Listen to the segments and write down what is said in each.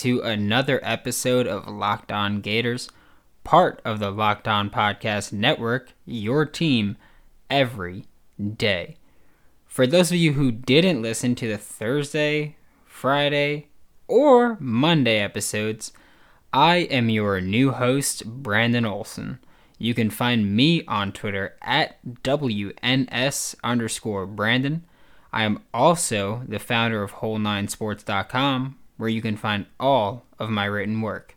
to another episode of Locked On Gators, part of the Locked On Podcast Network, your team every day. For those of you who didn't listen to the Thursday, Friday, or Monday episodes, I am your new host, Brandon Olson. You can find me on Twitter at WNS underscore Brandon. I am also the founder of Whole9Sports.com, where you can find all of my written work.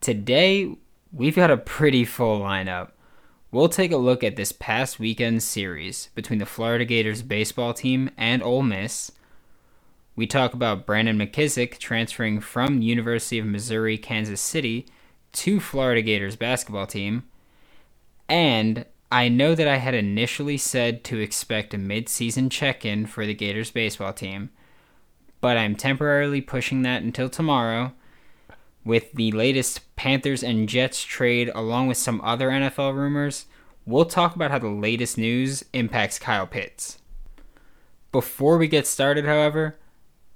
Today, we've got a pretty full lineup. We'll take a look at this past weekend's series between the Florida Gators baseball team and Ole Miss. We talk about Brandon McKissick transferring from University of Missouri Kansas City to Florida Gators basketball team. And I know that I had initially said to expect a mid-season check-in for the Gators baseball team, but I'm temporarily pushing that until tomorrow with the latest Panthers and Jets trade along with some other NFL rumors. We'll talk about how the latest news impacts Kyle Pitts. Before we get started, however,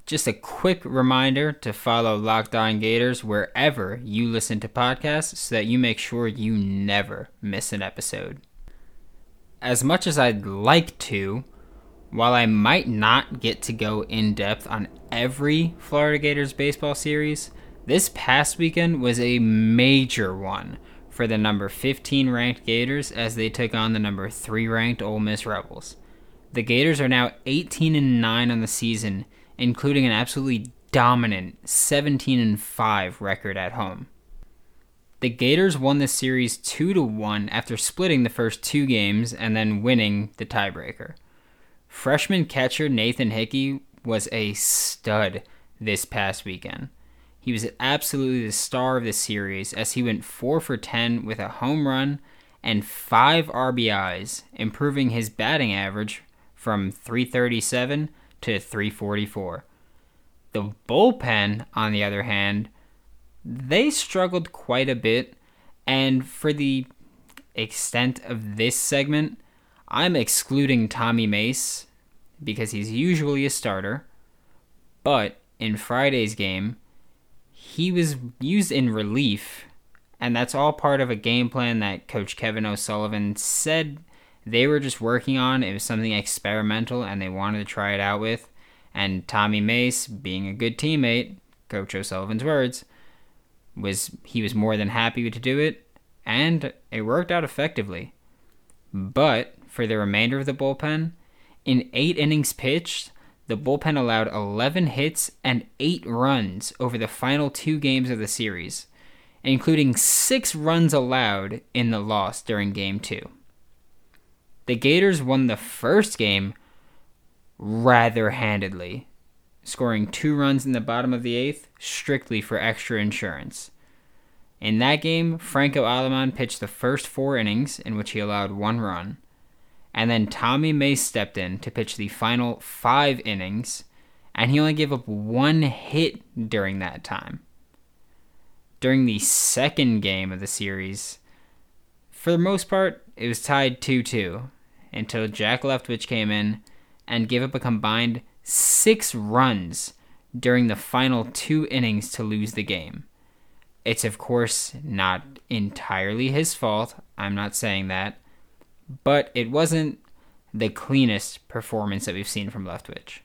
just a quick reminder to follow Locked On Gators wherever you listen to podcasts so that you make sure you never miss an episode. As much as I'd like to, while I might not get to go in depth on every Florida Gators baseball series, this past weekend was a major one for the number 15 ranked Gators as they took on the number 3 ranked Ole Miss Rebels. The Gators are now 18 and 9 on the season including an absolutely dominant 17 and 5 record at home. The Gators won the series 2 to 1 after splitting the first 2 games and then winning the tiebreaker. Freshman catcher Nathan Hickey was a stud this past weekend. He was absolutely the star of the series as he went 4 for 10 with a home run and 5 RBIs, improving his batting average from 337 to 344. The bullpen, on the other hand, they struggled quite a bit, and for the extent of this segment, I'm excluding Tommy Mace because he's usually a starter, but in Friday's game, he was used in relief, and that's all part of a game plan that Coach Kevin O'Sullivan said they were just working on. It was something experimental and they wanted to try it out with. And Tommy Mace, being a good teammate, Coach O'Sullivan's words, was he was more than happy to do it, and it worked out effectively. But for the remainder of the bullpen, in eight innings pitched, the bullpen allowed 11 hits and 8 runs over the final two games of the series, including 6 runs allowed in the loss during Game 2. The Gators won the first game rather handedly, scoring two runs in the bottom of the eighth strictly for extra insurance. In that game, Franco Aleman pitched the first four innings, in which he allowed one run, and then Tommy Mace stepped in to pitch the final five innings, and he only gave up one hit during that time. During the second game of the series, for the most part, it was tied 2 2 until Jack Leftwich came in and gave up a combined six runs during the final two innings to lose the game. It's, of course, not entirely his fault. I'm not saying that. But it wasn't the cleanest performance that we've seen from Leftwich.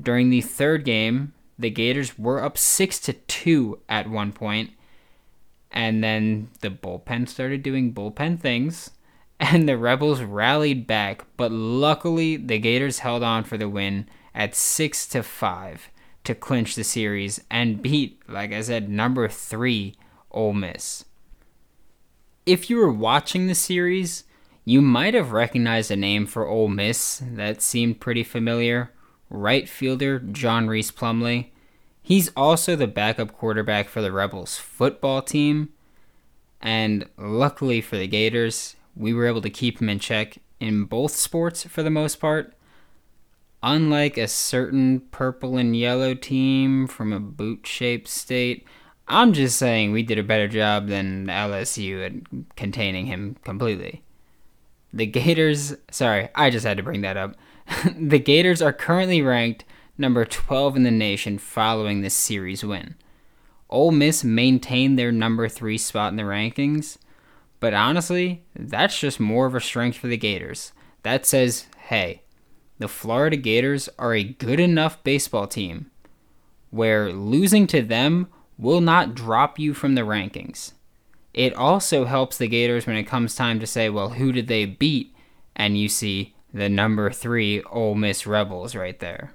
During the third game, the Gators were up 6 to 2 at one point, and then the bullpen started doing bullpen things, and the Rebels rallied back, but luckily the Gators held on for the win at 6 to 5 to clinch the series and beat, like I said, number 3 Ole Miss. If you were watching the series, you might have recognized a name for Ole Miss that seemed pretty familiar. Right fielder John Rhys Plumlee. He's also the backup quarterback for the Rebels football team. And luckily for the Gators, we were able to keep him in check in both sports for the most part. Unlike a certain purple and yellow team from a boot shaped state, I'm just saying we did a better job than LSU at containing him completely. The Gators, sorry, I just had to bring that up. the Gators are currently ranked number 12 in the nation following this series win. Ole Miss maintained their number 3 spot in the rankings, but honestly, that's just more of a strength for the Gators. That says, hey, the Florida Gators are a good enough baseball team where losing to them will not drop you from the rankings. It also helps the Gators when it comes time to say, well, who did they beat? And you see the number three Ole Miss Rebels right there.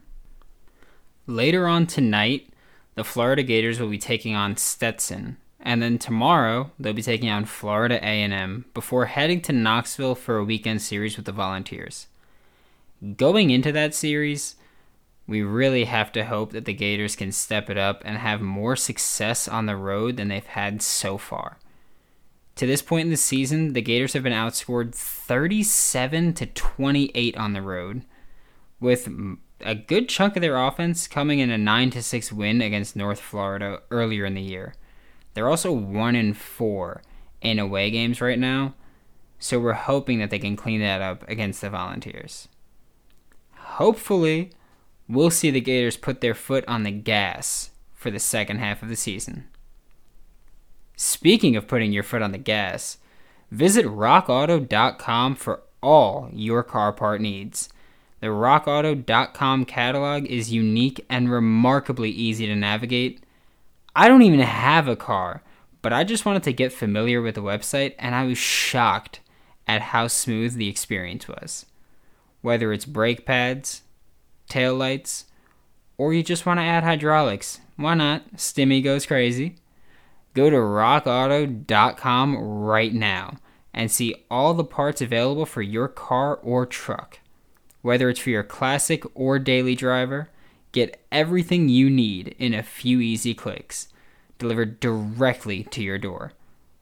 Later on tonight, the Florida Gators will be taking on Stetson, and then tomorrow they'll be taking on Florida A&M before heading to Knoxville for a weekend series with the Volunteers. Going into that series, we really have to hope that the Gators can step it up and have more success on the road than they've had so far. To this point in the season, the Gators have been outscored 37 to 28 on the road, with a good chunk of their offense coming in a 9 to 6 win against North Florida earlier in the year. They're also 1 in 4 in away games right now, so we're hoping that they can clean that up against the Volunteers. Hopefully, we'll see the Gators put their foot on the gas for the second half of the season. Speaking of putting your foot on the gas, visit rockauto.com for all your car part needs. The rockauto.com catalog is unique and remarkably easy to navigate. I don't even have a car, but I just wanted to get familiar with the website and I was shocked at how smooth the experience was. Whether it's brake pads, tail lights, or you just want to add hydraulics, why not? Stimmy goes crazy. Go to rockauto.com right now and see all the parts available for your car or truck. Whether it's for your classic or daily driver, get everything you need in a few easy clicks, delivered directly to your door.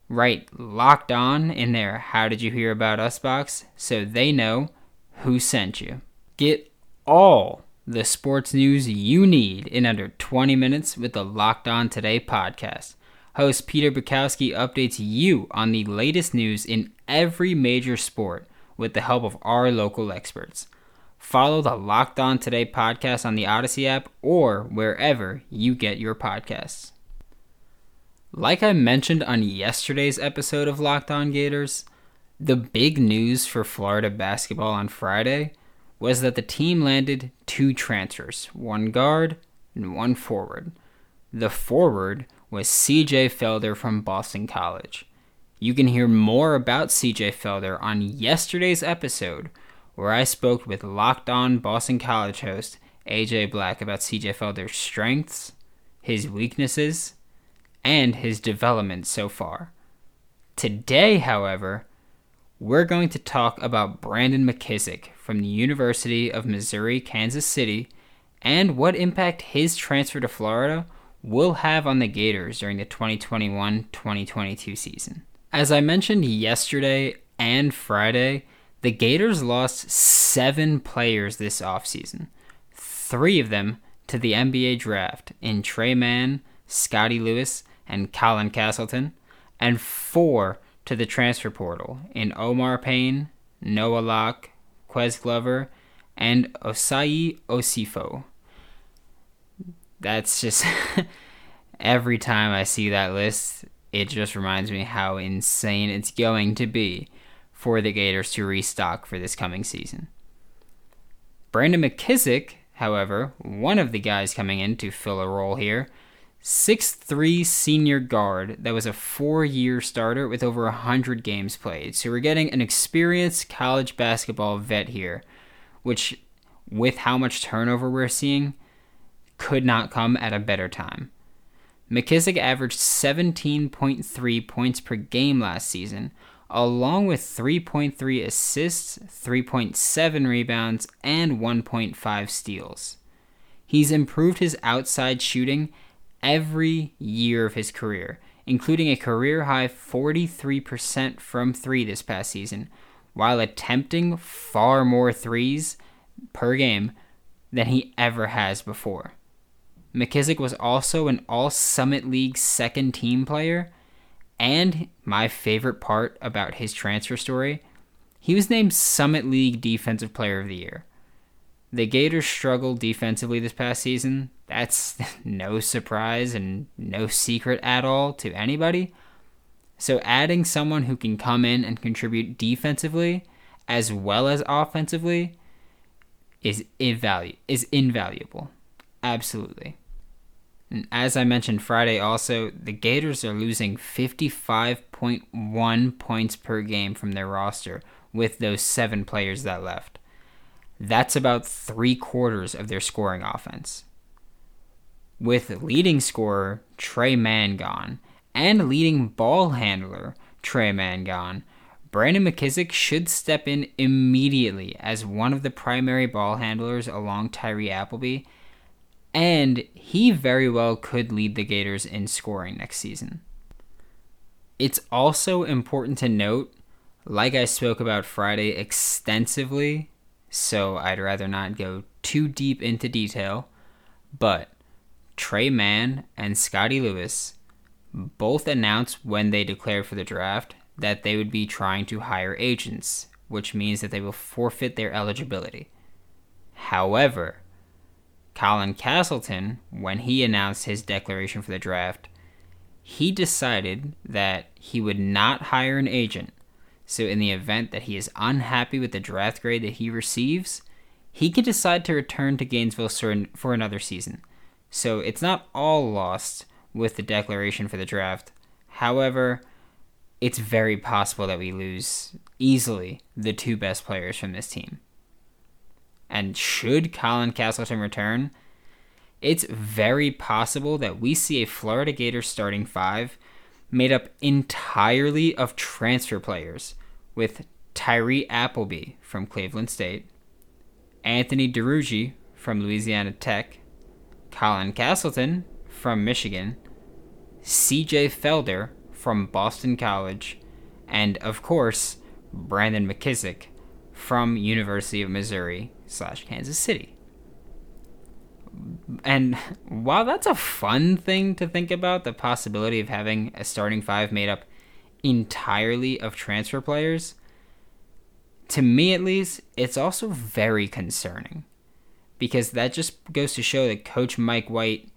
Write locked on in their How Did You Hear About Us box so they know who sent you. Get all the sports news you need in under 20 minutes with the Locked On Today podcast. Host Peter Bukowski updates you on the latest news in every major sport with the help of our local experts. Follow the Locked On Today podcast on the Odyssey app or wherever you get your podcasts. Like I mentioned on yesterday's episode of Locked On Gators, the big news for Florida basketball on Friday was that the team landed two transfers, one guard and one forward. The forward was CJ Felder from Boston College. You can hear more about CJ Felder on yesterday's episode, where I spoke with Locked On Boston College host AJ Black about CJ Felder's strengths, his weaknesses, and his development so far. Today, however, we're going to talk about Brandon McKissick from the University of Missouri Kansas City and what impact his transfer to Florida will have on the Gators during the 2021 2022 season. As I mentioned yesterday and Friday, the Gators lost seven players this offseason, three of them to the NBA draft in Tre Mann, Scotty Lewis, and Colin Castleton, and four to the transfer portal in Omar Payne, Noah Locke, Ques Glover, and Osayi Osifo that's just every time I see that list, it just reminds me how insane it's going to be for the Gators to restock for this coming season. Brandon McKissick, however, one of the guys coming in to fill a role here, 6'3 senior guard that was a four year starter with over 100 games played. So we're getting an experienced college basketball vet here, which, with how much turnover we're seeing, could not come at a better time. McKissick averaged 17.3 points per game last season, along with 3.3 assists, 3.7 rebounds, and 1.5 steals. He's improved his outside shooting every year of his career, including a career high 43% from three this past season, while attempting far more threes per game than he ever has before. McKissick was also an All Summit League second team player. And my favorite part about his transfer story, he was named Summit League Defensive Player of the Year. The Gators struggled defensively this past season. That's no surprise and no secret at all to anybody. So, adding someone who can come in and contribute defensively as well as offensively is invalu- is invaluable. Absolutely. And as I mentioned Friday, also, the Gators are losing 55.1 points per game from their roster with those seven players that left. That's about three quarters of their scoring offense. With leading scorer Tre Mann gone and leading ball handler Tre Mann gone, Brandon McKissick should step in immediately as one of the primary ball handlers along Tyree Appleby and he very well could lead the Gators in scoring next season. It's also important to note, like I spoke about Friday extensively, so I'd rather not go too deep into detail, but Tre Mann and Scotty Lewis both announced when they declared for the draft that they would be trying to hire agents, which means that they will forfeit their eligibility. However, Colin Castleton, when he announced his declaration for the draft, he decided that he would not hire an agent. So, in the event that he is unhappy with the draft grade that he receives, he can decide to return to Gainesville for another season. So, it's not all lost with the declaration for the draft. However, it's very possible that we lose easily the two best players from this team. And should Colin Castleton return, it's very possible that we see a Florida Gators starting five made up entirely of transfer players, with Tyree Appleby from Cleveland State, Anthony Duruji from Louisiana Tech, Colin Castleton from Michigan, CJ Felder from Boston College, and of course, Brandon McKissick from University of Missouri slash Kansas City. And while that's a fun thing to think about, the possibility of having a starting five made up entirely of transfer players, to me at least, it's also very concerning. Because that just goes to show that Coach Mike White,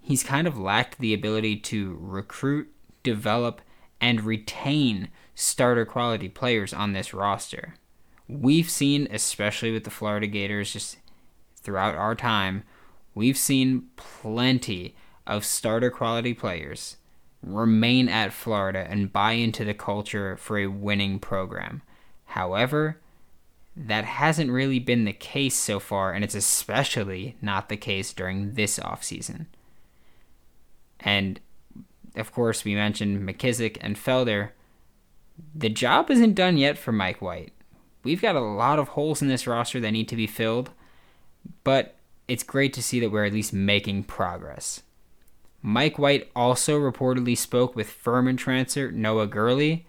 he's kind of lacked the ability to recruit, develop, and retain starter quality players on this roster we've seen, especially with the Florida Gators, just throughout our time, we've seen plenty of starter quality players remain at Florida and buy into the culture for a winning program. However, that hasn't really been the case so far, and it's especially not the case during this offseason. And of course, we mentioned McKissick and Felder. The job isn't done yet for Mike White we've got a lot of holes in this roster that need to be filled, but it's great to see that we're at least making progress. Mike White also reportedly spoke with Furman transfer Noah Gurley,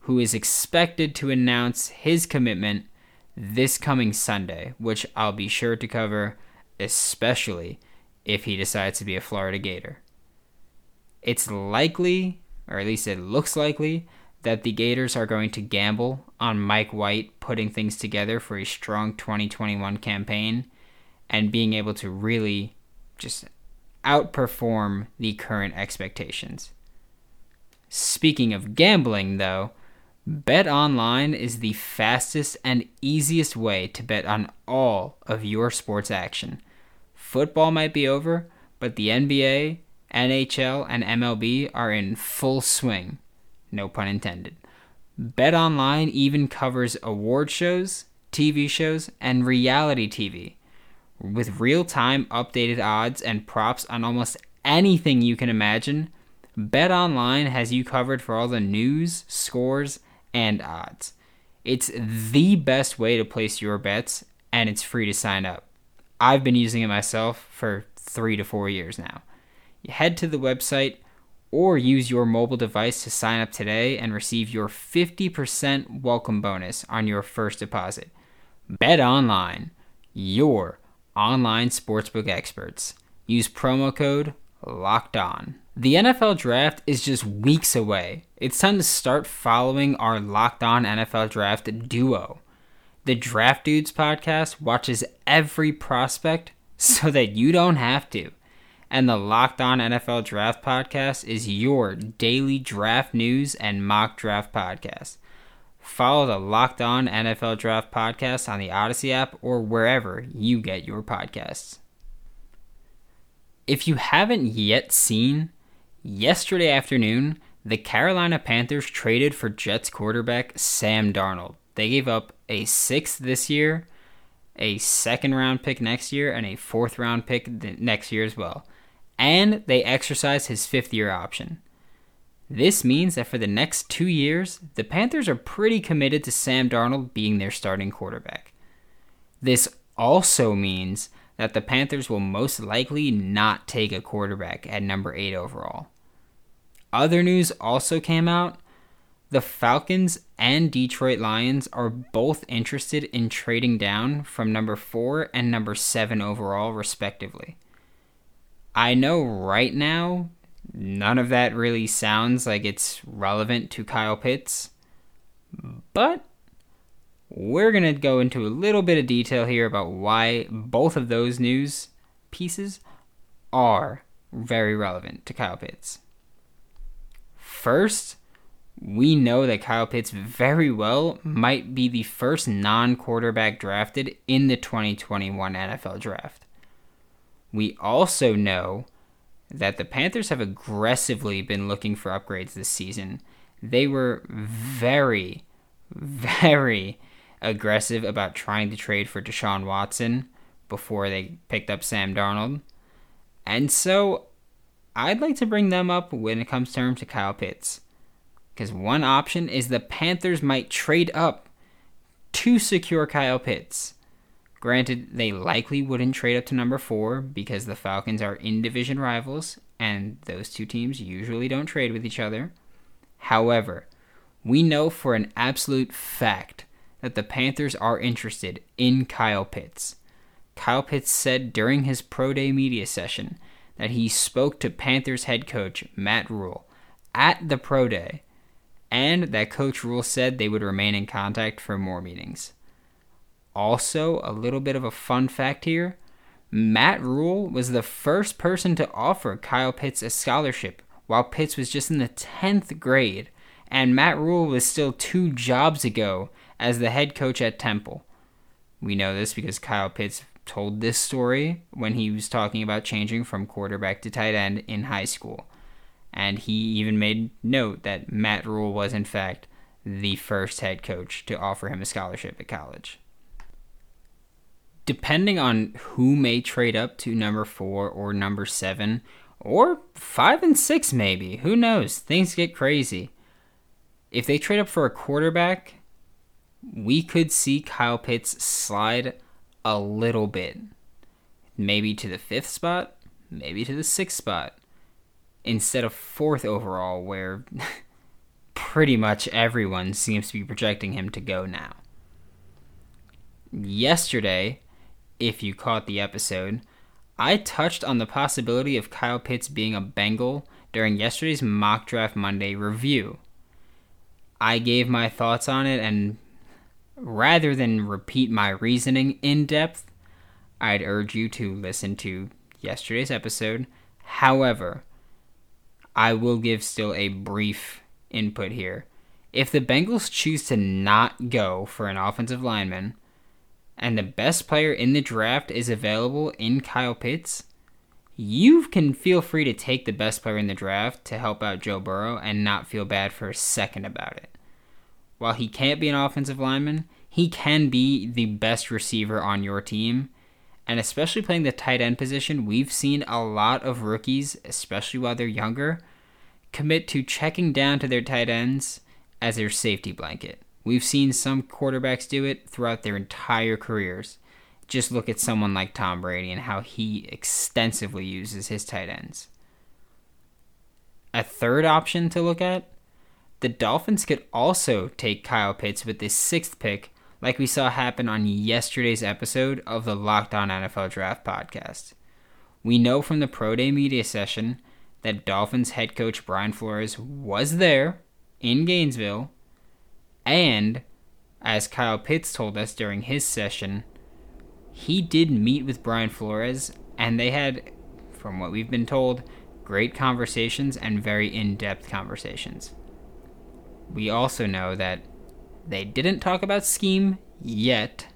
who is expected to announce his commitment this coming Sunday, which I'll be sure to cover, especially if he decides to be a Florida Gator. It's likely, or at least it looks likely, that the Gators are going to gamble on Mike White putting things together for a strong 2021 campaign and being able to really just outperform the current expectations. Speaking of gambling, though, Bet Online is the fastest and easiest way to bet on all of your sports action. Football might be over, but the NBA, NHL, and MLB are in full swing no pun intended. Bet Online even covers award shows, TV shows, and reality TV with real time updated odds and props on almost anything you can imagine. Bet Online has you covered for all the news, scores, and odds. It's the best way to place your bets, and it's free to sign up. I've been using it myself for three to four years now. Head to the website or use your mobile device to sign up today and receive your 50% welcome bonus on your first deposit. Bet online, your online sportsbook experts. Use promo code LOCKED ON. The NFL draft is just weeks away. It's time to start following our Locked On NFL Draft duo. The Draft Dudes podcast watches every prospect so that you don't have to. And the Locked On NFL Draft podcast is your daily draft news and mock draft podcast. Follow the Locked On NFL Draft podcast on the Odyssey app or wherever you get your podcasts. If you haven't yet seen, yesterday afternoon, the Carolina Panthers traded for Jets quarterback Sam Darnold. They gave up a sixth this year, a second round pick next year, and a fourth round pick next year as well. And they exercised his fifth year option. This means that for the next two years, the Panthers are pretty committed to Sam Darnold being their starting quarterback. This also means that the Panthers will most likely not take a quarterback at number 8 overall. Other news also came out. The Falcons and Detroit Lions are both interested in trading down from number 4 and number 7 overall, respectively. I know right now none of that really sounds like it's relevant to Kyle Pitts, but we're going to go into a little bit of detail here about why both of those news pieces are very relevant to Kyle Pitts. First, we know that Kyle Pitts very well might be the first non quarterback drafted in the 2021 NFL draft. We also know that the Panthers have aggressively been looking for upgrades this season. They were very, very aggressive about trying to trade for Deshaun Watson before they picked up Sam Darnold. And so I'd like to bring them up when it comes term to Kyle Pitts. Because one option is the Panthers might trade up to secure Kyle Pitts. Granted, they likely wouldn't trade up to number four because the Falcons are in division rivals, and those two teams usually don't trade with each other. However, we know for an absolute fact that the Panthers are interested in Kyle Pitts. Kyle Pitts said during his pro day media session that he spoke to Panthers head coach Matt Rhule at the pro day, and that Coach Rhule said they would remain in contact for more meetings. Also, a little bit of a fun fact here Matt Rhule was the first person to offer Kyle Pitts a scholarship while Pitts was just in the 10th grade, and Matt Rhule was still two jobs ago as the head coach at Temple. We know this because Kyle Pitts told this story when he was talking about changing from quarterback to tight end in high school. And he even made note that Matt Rhule was, in fact, the first head coach to offer him a scholarship at college depending on who may trade up to number four or number seven, or five and six, maybe. Who knows? Things get crazy. If they trade up for a quarterback, we could see Kyle Pitts slide a little bit. Maybe to the fifth spot, maybe to the sixth spot, instead of fourth overall, where pretty much everyone seems to be projecting him to go now. Yesterday, if you caught the episode, I touched on the possibility of Kyle Pitts being a Bengal during yesterday's Mock Draft Monday review. I gave my thoughts on it, and rather than repeat my reasoning in depth, I'd urge you to listen to yesterday's episode. However, I will give still a brief input here. If the Bengals choose to not go for an offensive lineman, and the best player in the draft is available in Kyle Pitts, you can feel free to take the best player in the draft to help out Joe Burrow and not feel bad for a second about it. While he can't be an offensive lineman, he can be the best receiver on your team. And especially playing the tight end position, we've seen a lot of rookies, especially while they're younger, commit to checking down to their tight ends as their safety blanket. We've seen some quarterbacks do it throughout their entire careers. Just look at someone like Tom Brady and how he extensively uses his tight ends. A third option to look at the Dolphins could also take Kyle Pitts with this sixth pick, like we saw happen on yesterday's episode of the Locked On NFL Draft podcast. We know from the Pro Day media session that Dolphins head coach Brian Flores was there in Gainesville and as Kyle Pitts told us during his session, he did meet with Brian Flores, and they had, from what we've been told, great conversations and very in depth conversations. We also know that they didn't talk about scheme yet,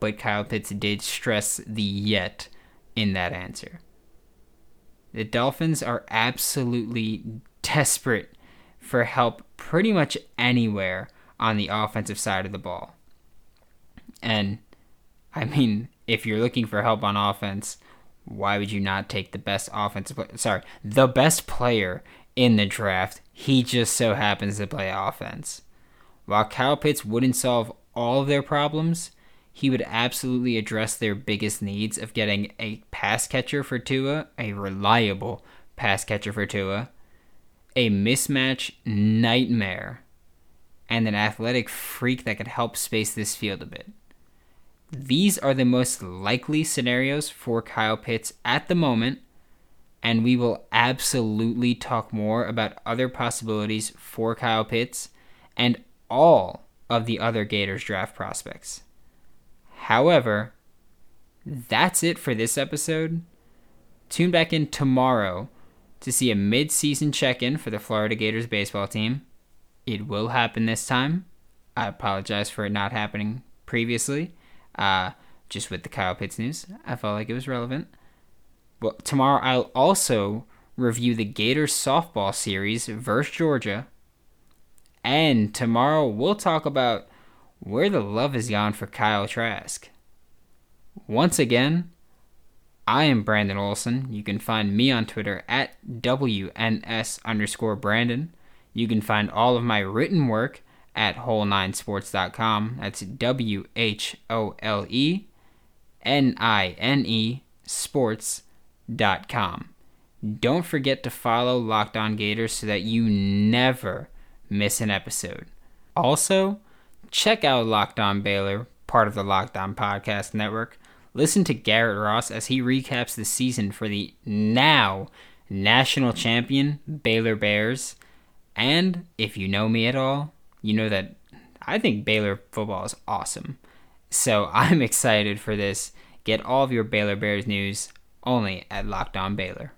but Kyle Pitts did stress the yet in that answer. The Dolphins are absolutely desperate for help pretty much anywhere on the offensive side of the ball. And I mean, if you're looking for help on offense, why would you not take the best offensive sorry, the best player in the draft? He just so happens to play offense. While Kyle Pitts wouldn't solve all of their problems, he would absolutely address their biggest needs of getting a pass catcher for Tua, a reliable pass catcher for Tua, a mismatch nightmare, and an athletic freak that could help space this field a bit. These are the most likely scenarios for Kyle Pitts at the moment, and we will absolutely talk more about other possibilities for Kyle Pitts and all of the other Gators draft prospects. However, that's it for this episode. Tune back in tomorrow to see a mid season check in for the Florida Gators baseball team. It will happen this time. I apologize for it not happening previously, uh, just with the Kyle Pitts news. I felt like it was relevant. Well, tomorrow I'll also review the Gators softball series versus Georgia. And tomorrow we'll talk about where the love has gone for Kyle Trask. Once again, I am Brandon Olson. You can find me on Twitter at WNS underscore Brandon. You can find all of my written work at whole9sports.com. That's W H O L E N I N E sports.com. Don't forget to follow Locked On Gators so that you never miss an episode. Also, check out Locked On Baylor, part of the Locked On Podcast Network. Listen to Garrett Ross as he recaps the season for the now national champion Baylor Bears. And if you know me at all, you know that I think Baylor football is awesome. So I'm excited for this. Get all of your Baylor Bears news only at Locked On Baylor.